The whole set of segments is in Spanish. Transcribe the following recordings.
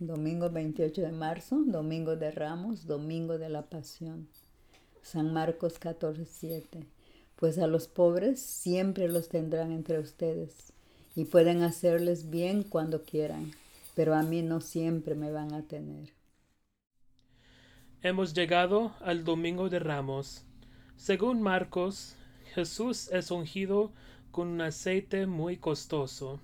domingo 28 de marzo, domingo de Ramos, domingo de la Pasión. San Marcos 14, 7. Pues a los pobres siempre los tendrán entre ustedes y pueden hacerles bien cuando quieran, pero a mí no siempre me van a tener. Hemos llegado al domingo de Ramos. Según Marcos, Jesús es ungido con un aceite muy costoso.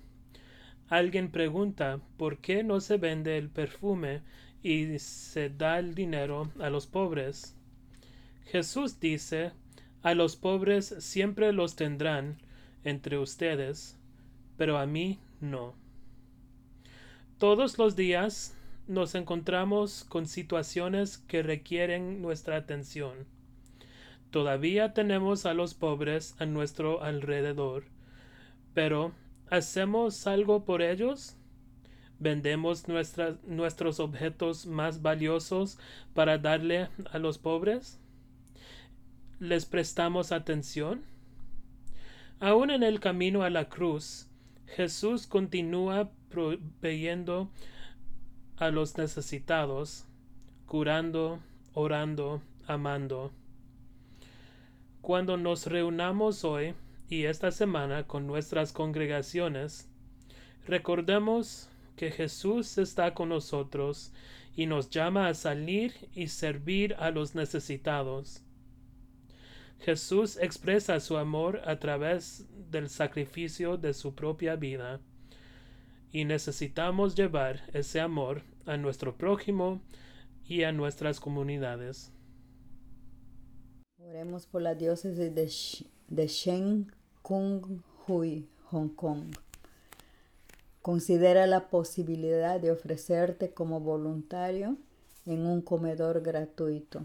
Alguien pregunta por qué no se vende el perfume y se da el dinero a los pobres. Jesús dice, a los pobres siempre los tendrán entre ustedes, pero a mí no. Todos los días nos encontramos con situaciones que requieren nuestra atención. Todavía tenemos a los pobres a nuestro alrededor, pero ¿hacemos algo por ellos? ¿Vendemos nuestros objetos más valiosos para darle a los pobres? ¿Les prestamos atención? Aún en el camino a la cruz, Jesús continúa proveyendo a los necesitados, curando, orando, amando. Cuando nos reunamos hoy y esta semana con nuestras congregaciones, recordemos que Jesús está con nosotros y nos llama a salir y servir a los necesitados. Jesús expresa su amor a través del sacrificio de su propia vida y necesitamos llevar ese amor a nuestro prójimo y a nuestras comunidades. Oremos por la diócesis de, Shen Kung Hui, Hong Kong. Considera la posibilidad de ofrecerte como voluntario en un comedor gratuito.